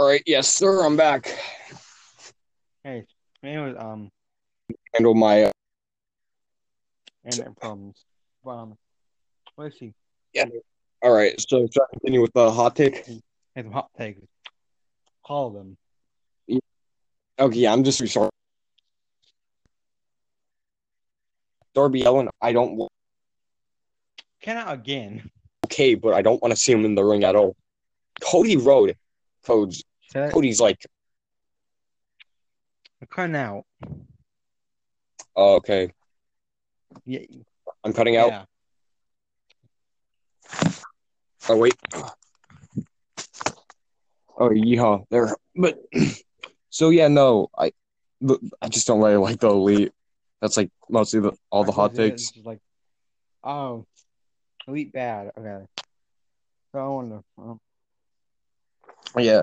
All right, yes, sir. I'm back. Hey, anyways, um, Handle my. Uh, internet problems. But, um, let's see. Yeah. All right, so should I continue with the hot take? Hey, some hot takes. Call them. Okay, yeah, I'm just restarting. Darby Allin, I don't want Cannot again. okay, but I don't want to see him in the ring at all. Cody Road, codes. That. Cody's like, I'm Cutting out. oh, okay, Yeah. I'm cutting out. Yeah. Oh wait. Oh yeah, there. But so yeah, no, I, I just don't really like the elite. That's like mostly the all the hot takes. like, oh, elite bad. Okay. So I wonder. Um, Yeah.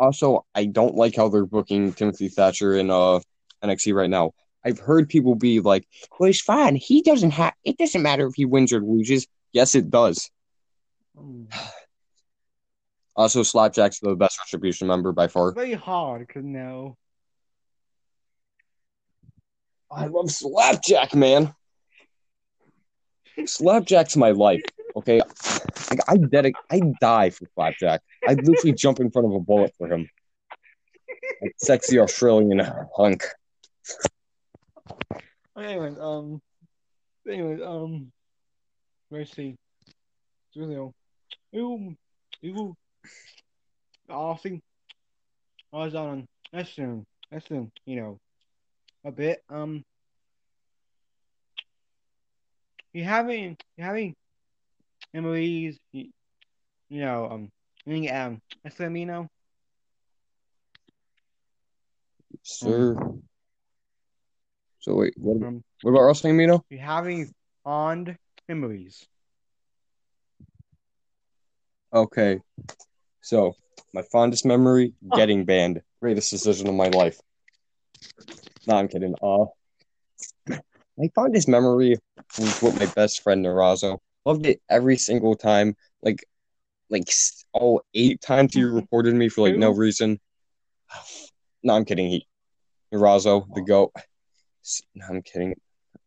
Also, I don't like how they're booking Timothy Thatcher in uh NXT right now. I've heard people be like, "Well, he's fine. He doesn't have. It doesn't matter if he wins or loses." Yes, it does. mm. Also, Slapjack's the best retribution member by far. It's very hard because no. I love Slapjack, man. Slapjack's my life. Okay, like I dedic- I die for Slapjack. I literally jump in front of a bullet for him. Like sexy Australian hunk. Anyways, um, anyways, um, let's see. You, you, Austin, I was on that's soon, you know, a bit. Um, you having, you having Emily's, you, know, um, I think, um, Sir. So wait, what, um, what about wrestling, Mino? you having fond memories. Okay. So, my fondest memory, getting banned. Greatest decision of my life. No, I'm kidding. Uh, my fondest memory was with my best friend, Narazo. Loved it every single time. Like, like all eight times you reported me for like no reason. No, I'm kidding. He, Narazo, the goat. No, I'm kidding.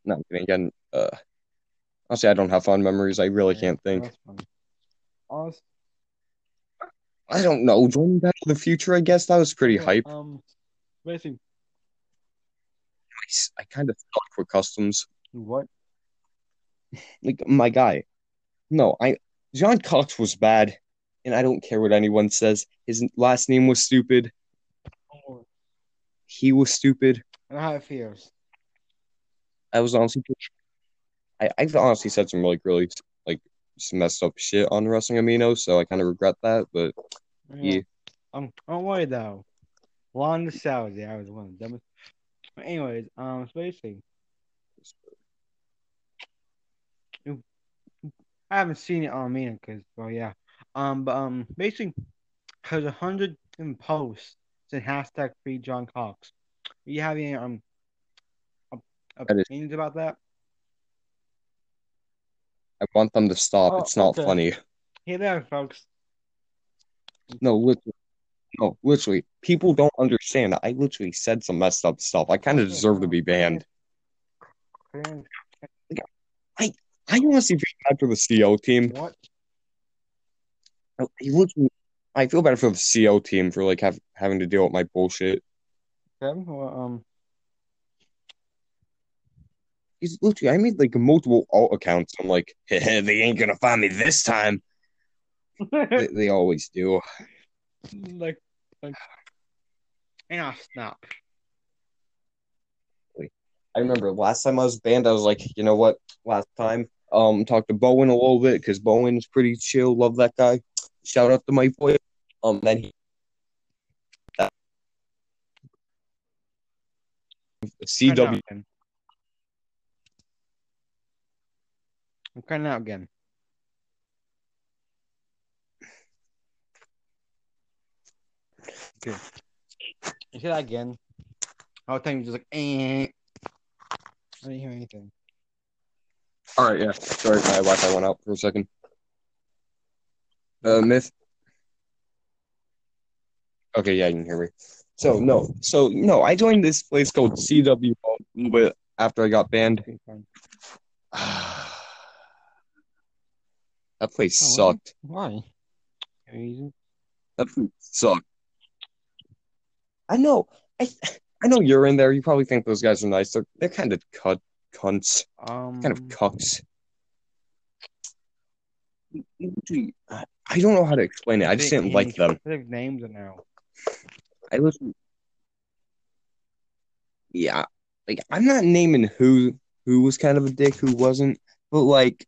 No, I'm kidding. Again, uh, honestly, I don't have fond memories. I really can't think. I don't know. Joining Back to the Future, I guess that was pretty Yeah, hype. Um, basically, I, I kind of suck with customs. what? Like my guy. No, I John Cox was bad, and I don't care what anyone says. His last name was stupid. He was stupid. I know how it feels. I was honestly, I I've honestly said some like really like some messed up shit on Wrestling Amino, so I kind of regret that. But Yeah. yeah, Um, don't worry though. Long nostalgia. I was one of the dumbest. But anyways, um, so basically, I haven't seen it on me because, well, yeah. Um, but um, basically, has a hundred in posts and hashtag free John Cox. Do you have any um op- That is- opinions about that? I want them to stop. Oh, it's not okay. funny. Hey there, folks. No, literally, no, literally, people don't understand. I literally said some messed up stuff. I kind of deserve to be banned. okay. I honestly feel bad for the CO team. What? He literally, I feel bad for the CO team for like have, having to deal with my bullshit. Um, He's literally, I made like multiple alt accounts. I'm like, they ain't gonna find me this time. They, they always do. like, like, I'll stop. I remember last time I was banned, I was like, you know what? Last time, um, talked to Bowen a little bit because Bowen's pretty chill. Love that guy. Shout out to my boy. Um, then he. That, CW. again. I'm cutting out again. Okay. You say that again. All the time you're just like, eh. I didn't hear anything. All right, yeah. Sorry, my Wi-Fi went out for a second. Uh, myth. Okay, yeah, you can hear me. So no, so no, I joined this place called CW a little bit after I got banned. That place Oh, sucked. Why? Reason? That place sucked. I know. I I know you're in there. You probably think those guys are nice. They're they're kind of cut cunts, Um, kind of cucks. I I don't know how to explain it. I just didn't like them. They have names now. I listen. Yeah, like I'm not naming who who was kind of a dick, who wasn't, but like,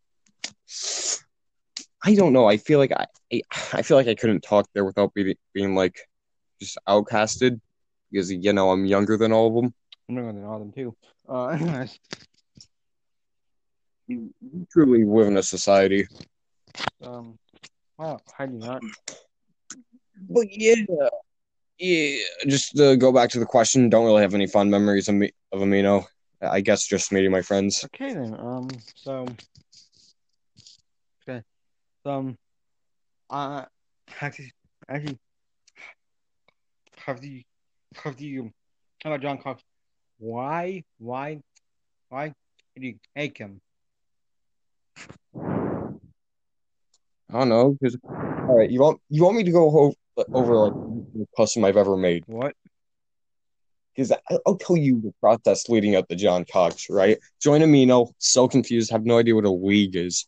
I don't know. I feel like I I, I feel like I couldn't talk there without being being like just outcasted because you know I'm younger than all of them. I'm younger than all of them too. Uh, anyways, You truly live in a society. um, wow, how do you not? But yeah, yeah. Just to go back to the question, don't really have any fond memories of me of Amino. I guess just meeting my friends. Okay then. Um. So. Okay. So, um. Uh. Actually, actually. Have you? Have you? How about John Cox? Why? Why? Why did you hate him? I don't know because all right, you want you want me to go over, over like the custom I've ever made What? because I'll tell you the process leading up to John Cox. Right, join Amino, so confused, have no idea what a league is.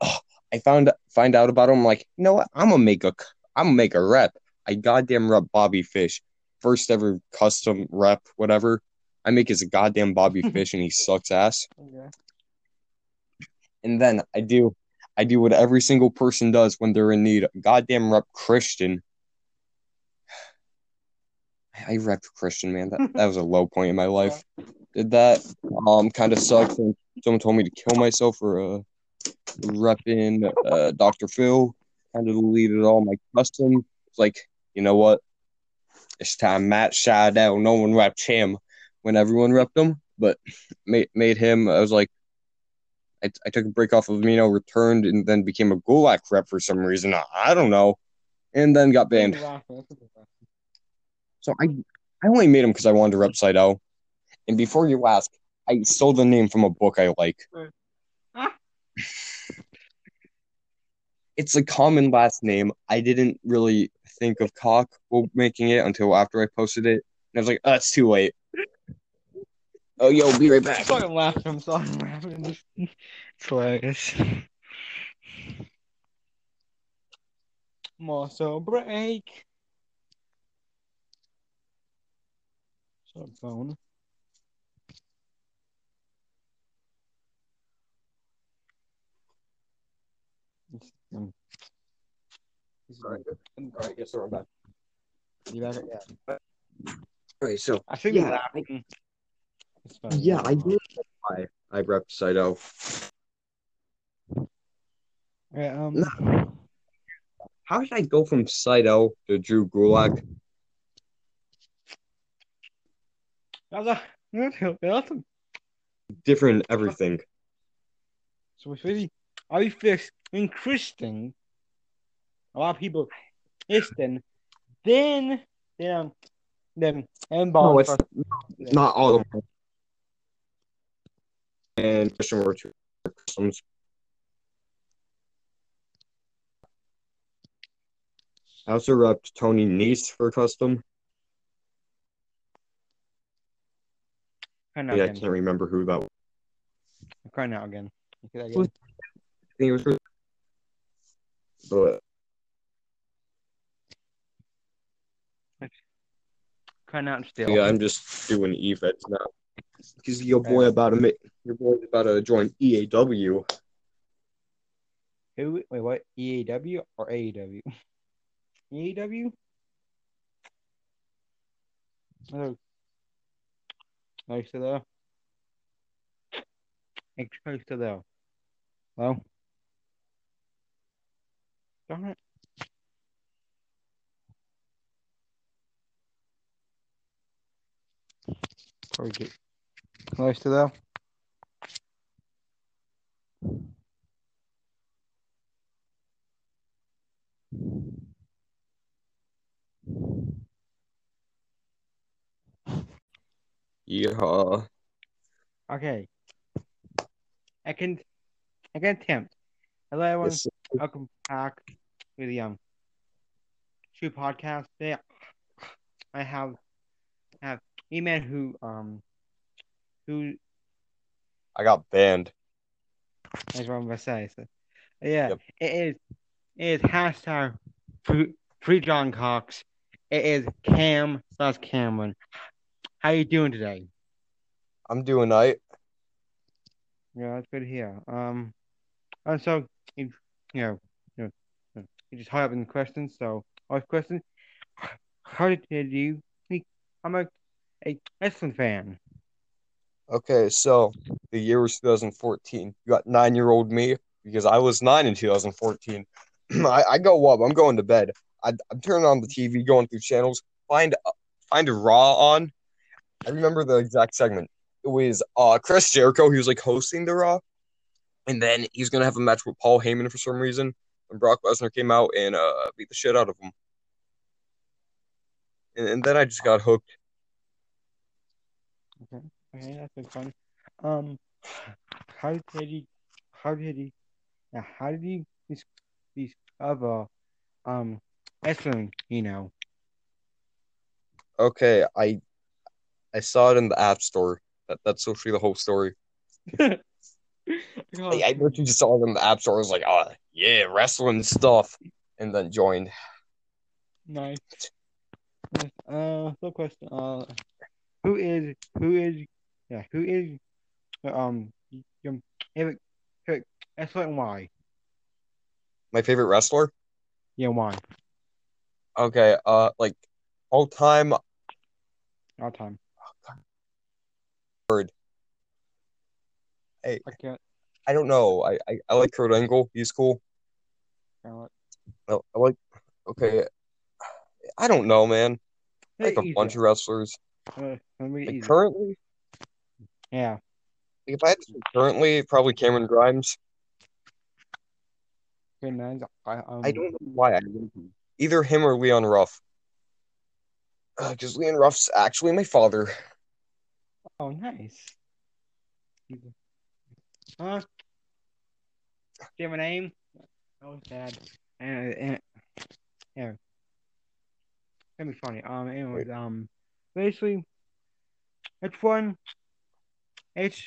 Oh, I found find out about him. Like, you know what? I'm gonna make a I'm gonna make a rep. I goddamn rep Bobby Fish, first ever custom rep, whatever. I make his goddamn Bobby Fish, and he sucks ass. Okay. And then I do I do what every single person does when they're in need. Goddamn rep Christian. I rep Christian, man. That that was a low point in my life. Did that. Um kind of sucks. And someone told me to kill myself for uh repping uh Dr. Phil. Kind of deleted all my custom. It's like, you know what? It's time Matt Shadow, no one repped him when everyone repped him, but made made him I was like I, I took a break off of Amino, returned, and then became a Gulak rep for some reason. I, I don't know. And then got banned. So I I only made him because I wanted to rep Saito. And before you ask, I stole the name from a book I like. It's a common last name. I didn't really think of cock while making it until after I posted it. And I was like, oh, it's too late. Oh, yo, be right back. I'm fucking laughing. I'm sorry. I'm laughing. It's hilarious. Muscle break. Shut phone. Is- All right, yes, sir, I'm back. You back? Yeah. All right, so I think Yeah, you're laughing. It's fine. Yeah, I did. I I rep Saito. Yeah, um. How did I go from Saito to Drew Gulak? that's a, that's, that's a, Different everything. so it's really, I Christian, a lot of people Christian, then, then, um, then, and No, it's not all of them. And Christian were two customs. I also repped Tony Nese for custom. Yeah, I can't remember who that was. I'm crying out again. That again. I think it was but Crying out still. yeah, I'm just doing events now. Because your boy about to make your boy's about to join EAW. Who? Wait, what? EAW or AEW? EAW? Oh. You still there? You still there? Hello? Darn it. Probably get Luister wel. Yeah. Okay. Second, second attempt. Hello, everyone. Yes. Welcome back to the um, true podcast. Yeah. I have I have a man who um who I got banned. that's what I'm gonna say. So, yeah, Yep. it is it is hashtag free, John Cox. It is Cam slash Cameron. How you doing today? I'm doing night. Yeah, that's good to hear. Um, and so you, you know, you know, you just hurry up in the questions. So, first question: How did you? I'm a a wrestling fan. Okay, so the year was 2014. You got nine year old me because I was nine in 2014. I, I go up. I'm going to bed. I, I'm turning on the TV, going through channels. Find find Raw on. I remember the exact segment. It was uh Chris Jericho. He was like hosting the Raw, and then he's gonna have a match with Paul Heyman for some reason. And Brock Lesnar came out and uh beat the shit out of him. And, and then I just got hooked. Okay, that's been fun. Um, how did you? How did you? Yeah, how did these other um wrestling? You know. Okay, I I saw it in the App Store. That that's actually the whole story. I, I literally just saw it in the App Store. I was like, oh yeah, wrestling stuff, and then joined. Nice. Nice. Uh, so question. Uh, who is who is yeah who is um your favorite favorite wrestler and why? My favorite wrestler. Yeah, why? Okay, uh, like all time. All time. Word. Hey, I can't. I don't know. I, I, I like Kurt Angle. He's cool. I, I like. Okay, I don't know, man. I like a bunch of wrestlers. Uh, Like currently, Yeah. if I had to currently, probably Cameron Grimes. Good nice. I um. I don't know why I either him or Leon Ruff. Because Leon Ruff's actually my father. Oh, nice. Huh? do you have a name? Oh, sad. And, and yeah, that'd be funny. Um, anyways, um, basically, it's fun. It's,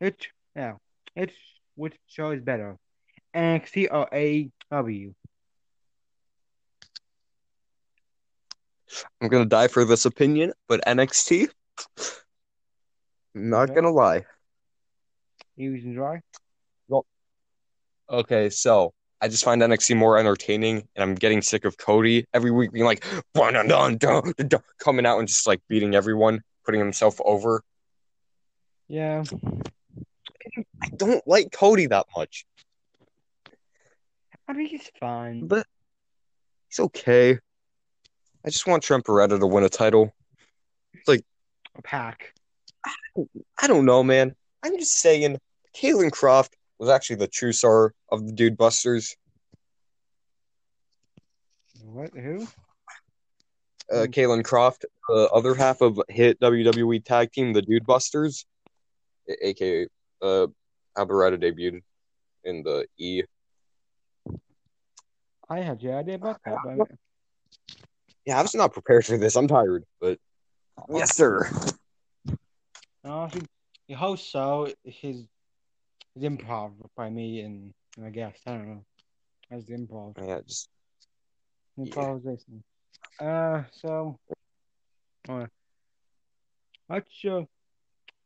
it's, yeah, it's which show is better, NXT or AEW? I'm gonna die for this opinion, but NXT. Not Okay. gonna lie. Use and dry. Okay, so I just find NXT more entertaining, and I'm getting sick of Cody every week being like "Dun, dun, dun, dun, dun, dun," coming out and just like beating everyone, putting himself over. Yeah. I don't like Cody that much, I think he's fine. but he's okay. I just want Trent Beretta to win a title. It's like a pack. I don't know, man. I'm just saying, Caylen Croft was actually the true star of the Dude Busters. What? Who? uh. Caylen Croft, the other half of hit WWE tag team, the Dude Busters, aka uh, Alberetta debuted in the E. I had no idea about that. But Yeah, I was not prepared for this. I'm tired, but yes, sir. honestly, he host so his his improv by me and I guess I don't know. As the improv. Yeah, just Yeah. Improvisation. Uh so uh, what's your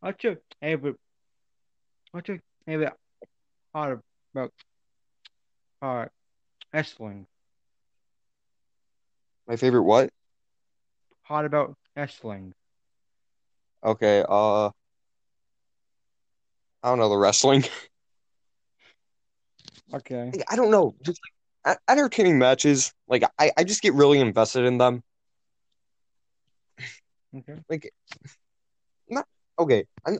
what's your favorite what's your favorite part about part wrestling? my favorite. What? Part about wrestling. Okay. Uh, I don't know the wrestling. Okay. I don't know. Just like entertaining matches. Like I, I just get really invested in them. Okay. Like, not okay. I'm,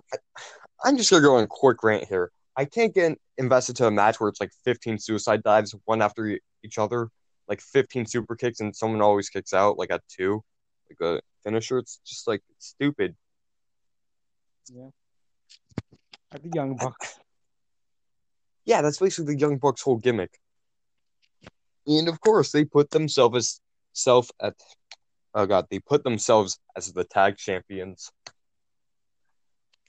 I'm just gonna go on a quick rant here. I can't get invested to a match where it's like 15 suicide dives one after each other, like 15 super kicks, and someone always kicks out like at two, like a finisher. It's just like stupid. Yeah, like the Young Bucks. Yeah, that's basically the Young Bucks' whole gimmick. And of course, they put themselves as self at oh god, they put themselves as the tag champions.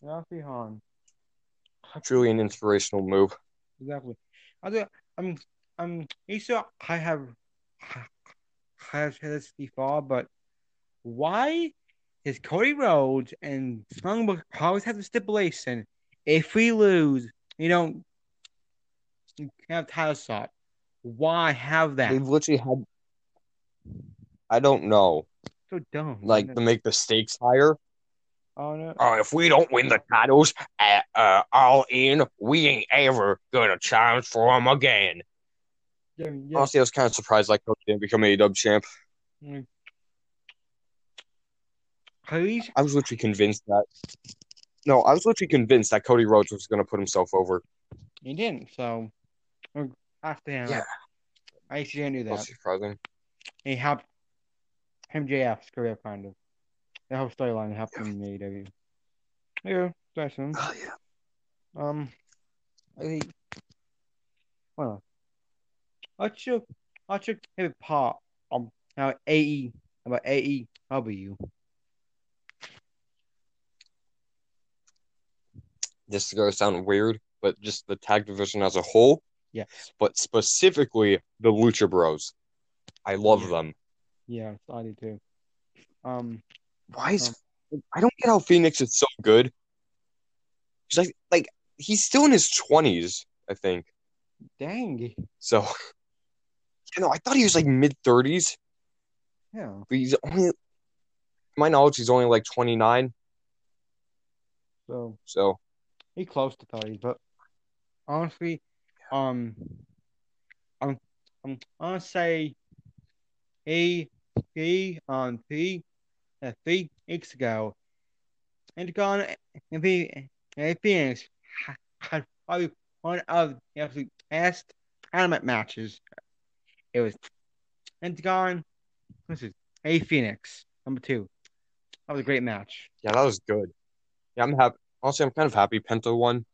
Ralphie Han. Truly an inspirational move. Exactly. I do, I'm I'm used to I have I have said this before, but why is Cody Rhodes and Young Bucks always have the stipulation if we lose, you don't have title shot. Why have that? They've literally had I don't know. so dumb. Like to make the stakes higher. Oh no. Uh, if we don't win the titles at uh, All In, we ain't ever gonna challenge for them again. Yeah, yeah. Honestly, I was kind of surprised like Cody didn't become a dub champ. Please, I was literally convinced that. No, I was literally convinced that Cody Rhodes was gonna put himself over. he didn't. So, after him, Yeah. I actually didn't do That's that. surprising. He helped MJF's career, kind of. The whole storyline helped him in AEW. Yeah, that's him. Oh yeah. Um, I think. Well, I should, I should have a part on how AE about AEW. This is gonna sound weird, but just the tag division as a whole, Yes. but specifically the Lucha Bros. I love Yeah. them. Yeah, I do too. Um, Why is I don't get how Fenix is so good. He's like like he's still in his twenties, I think. dang. So you know, I thought he was like mid thirties, Yeah. but he's only my knowledge, he's only like twenty nine. So So he close to thirty, but honestly, um, I'm I'm gonna say he he on three uh, three weeks ago, and gone and Fenix had probably one of the absolute best tournament matches. It was and gone. This is a Fenix number two. That was a great match. yeah, that was good. Yeah, I'm happy. Honestly, I'm kind of happy Penta won.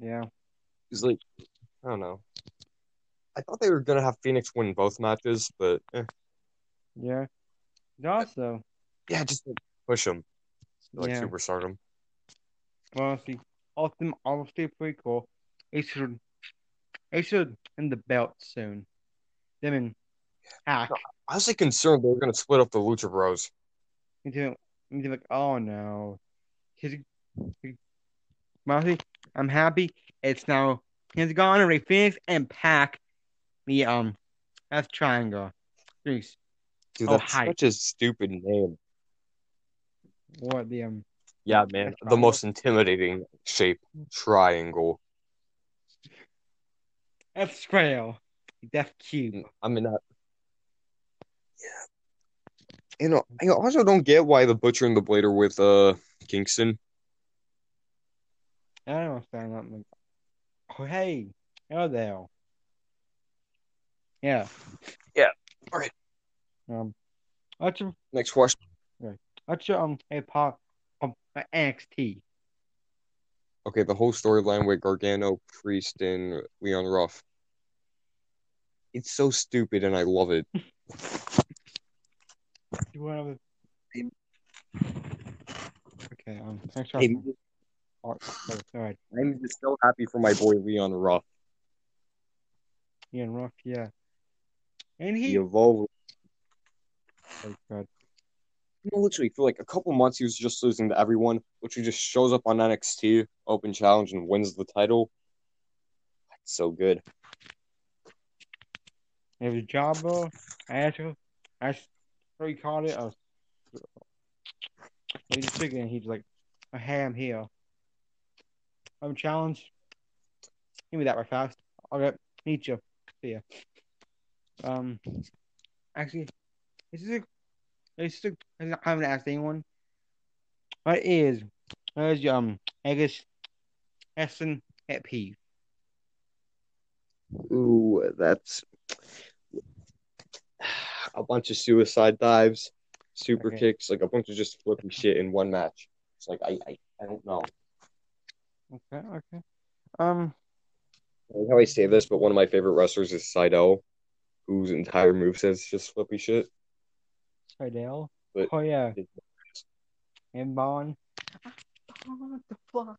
Yeah. He's like, I don't know. I thought they were gonna have Fenix win both matches, but eh. Yeah. And Also, yeah, just like, push him like Yeah. superstardom. honestly, ultimate, honestly, pretty cool. They should, they should end the belt soon. Them and Hack I was like concerned they were gonna split up the Lucha Bros. into, into like, oh no. He's, he, honestly, I'm happy. It's now Pentagon and Rey Fenix and PAC. The um, that's triangle. Jeez, Dude, Oh, that's hype. such a stupid name. What the um, Yeah, man, That's the most intimidating shape, triangle. F Scrail, Death Cube. I mean, that. Yeah. You know, I also don't get why the Butcher and the blader with uh Kingston. I don't understand that. Like, oh hey, hello there. Yeah. Yeah, alright. Um, what's your Next question. Your um a part of NXT? Okay, the whole storyline with Gargano, Priest, and Leon Ruff. It's so stupid, and I love it. You want to? Okay. Um. Thanks for Hey, all right. I'm just so happy for my boy Leon Ruff. Ian Rock. Yeah. And he. He evolved. Oh, God. Literally, for like a couple months, he was just losing to everyone. which he just shows up on NXT Open Challenge and wins the title. That's so good. It was Jabba. I asked what he called it. I was. He just figured, and he's like, "Oh, "Hey, I'm here. I'm challenged. Give me that right fast. Okay, meet you. See ya." Um, actually, is a. I haven't asked anyone. What is? What is your um? I guess. Essen pet peeve. Ooh, that's a bunch of suicide dives, super Okay. kicks, like a bunch of just flippy shit in one match. It's like I, I, I don't know. Okay, okay. Um, I how I say this, but one of my favorite wrestlers is Sydal, whose entire moveset is just flippy shit. Sydal. But- oh yeah, and Bond. What the fuck?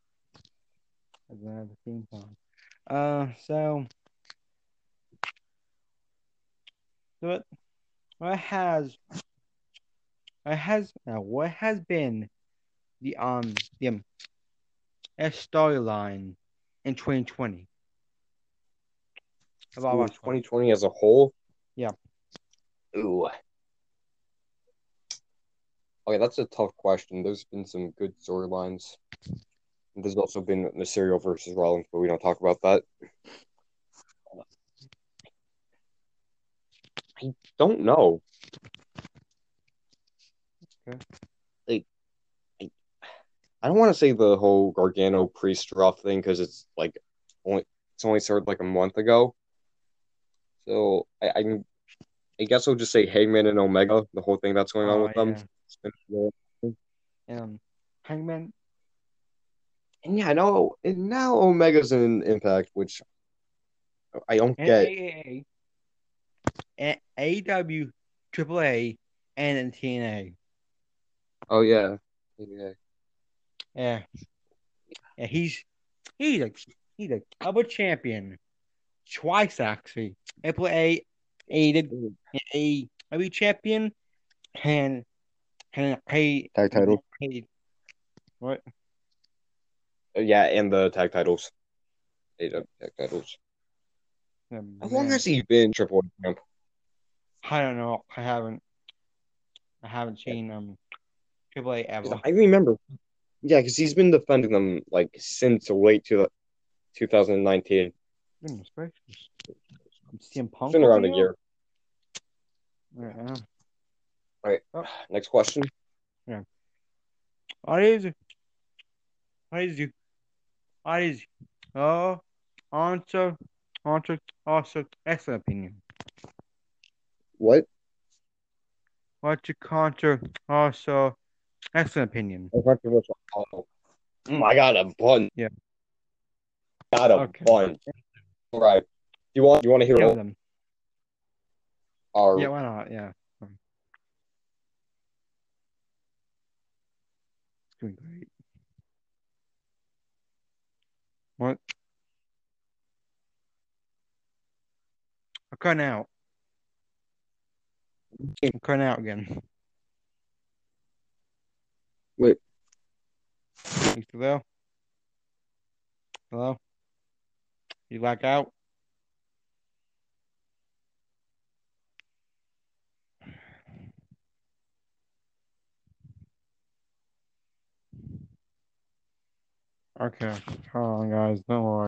That's another theme song. Uh, so what? What has? What has? Now, what has been the um the um, storyline in 2020 about 2020 as a whole? Yeah. Ooh. Okay, that's a tough question. There's been some good storylines. There's also been Mysterio versus Rollins, but we don't talk about that. I don't know. Okay. Like, I, don't want to say the whole Gargano priest Ruff thing because it's like only it's only started like a month ago. So I, I can I guess I'll just say Hangman and Omega, the whole thing that's going on Oh, with them. Um, Hangman. And yeah, I know. And now Omega's in Impact, which I don't and get. AAA, and AW, AAA, and TNA. Oh yeah, yeah. Yeah, yeah. He's he's a he's a double champion, twice actually. AAA, AW, AW champion, and and paid Tag title. paid. What? Uh, Yeah, and the tag titles. AW tag titles. Um, How long man. has he been Triple H champ? I don't know. I haven't. I haven't seen um AAA ever. I remember. Yeah, because he's been defending them like since late to 2019. Goodness gracious. CM Punk. It's been around a year. Yeah. All right. Oh. Next question. Yeah. What is it? What is? What is it? Oh, answer, answer, also, excellent opinion. What? What's your counter? Also, excellent opinion. A controversial. Oh. I got a bunch. Yeah. Got a Okay. All right. You want you want to hear Yeah, all them. our yeah, why not? Yeah. Um, It's doing great. What? I'm cutting out. I'm cutting out again. Wait. You still there? Hello? You back out? Okay. Hold on, guys. Don't worry.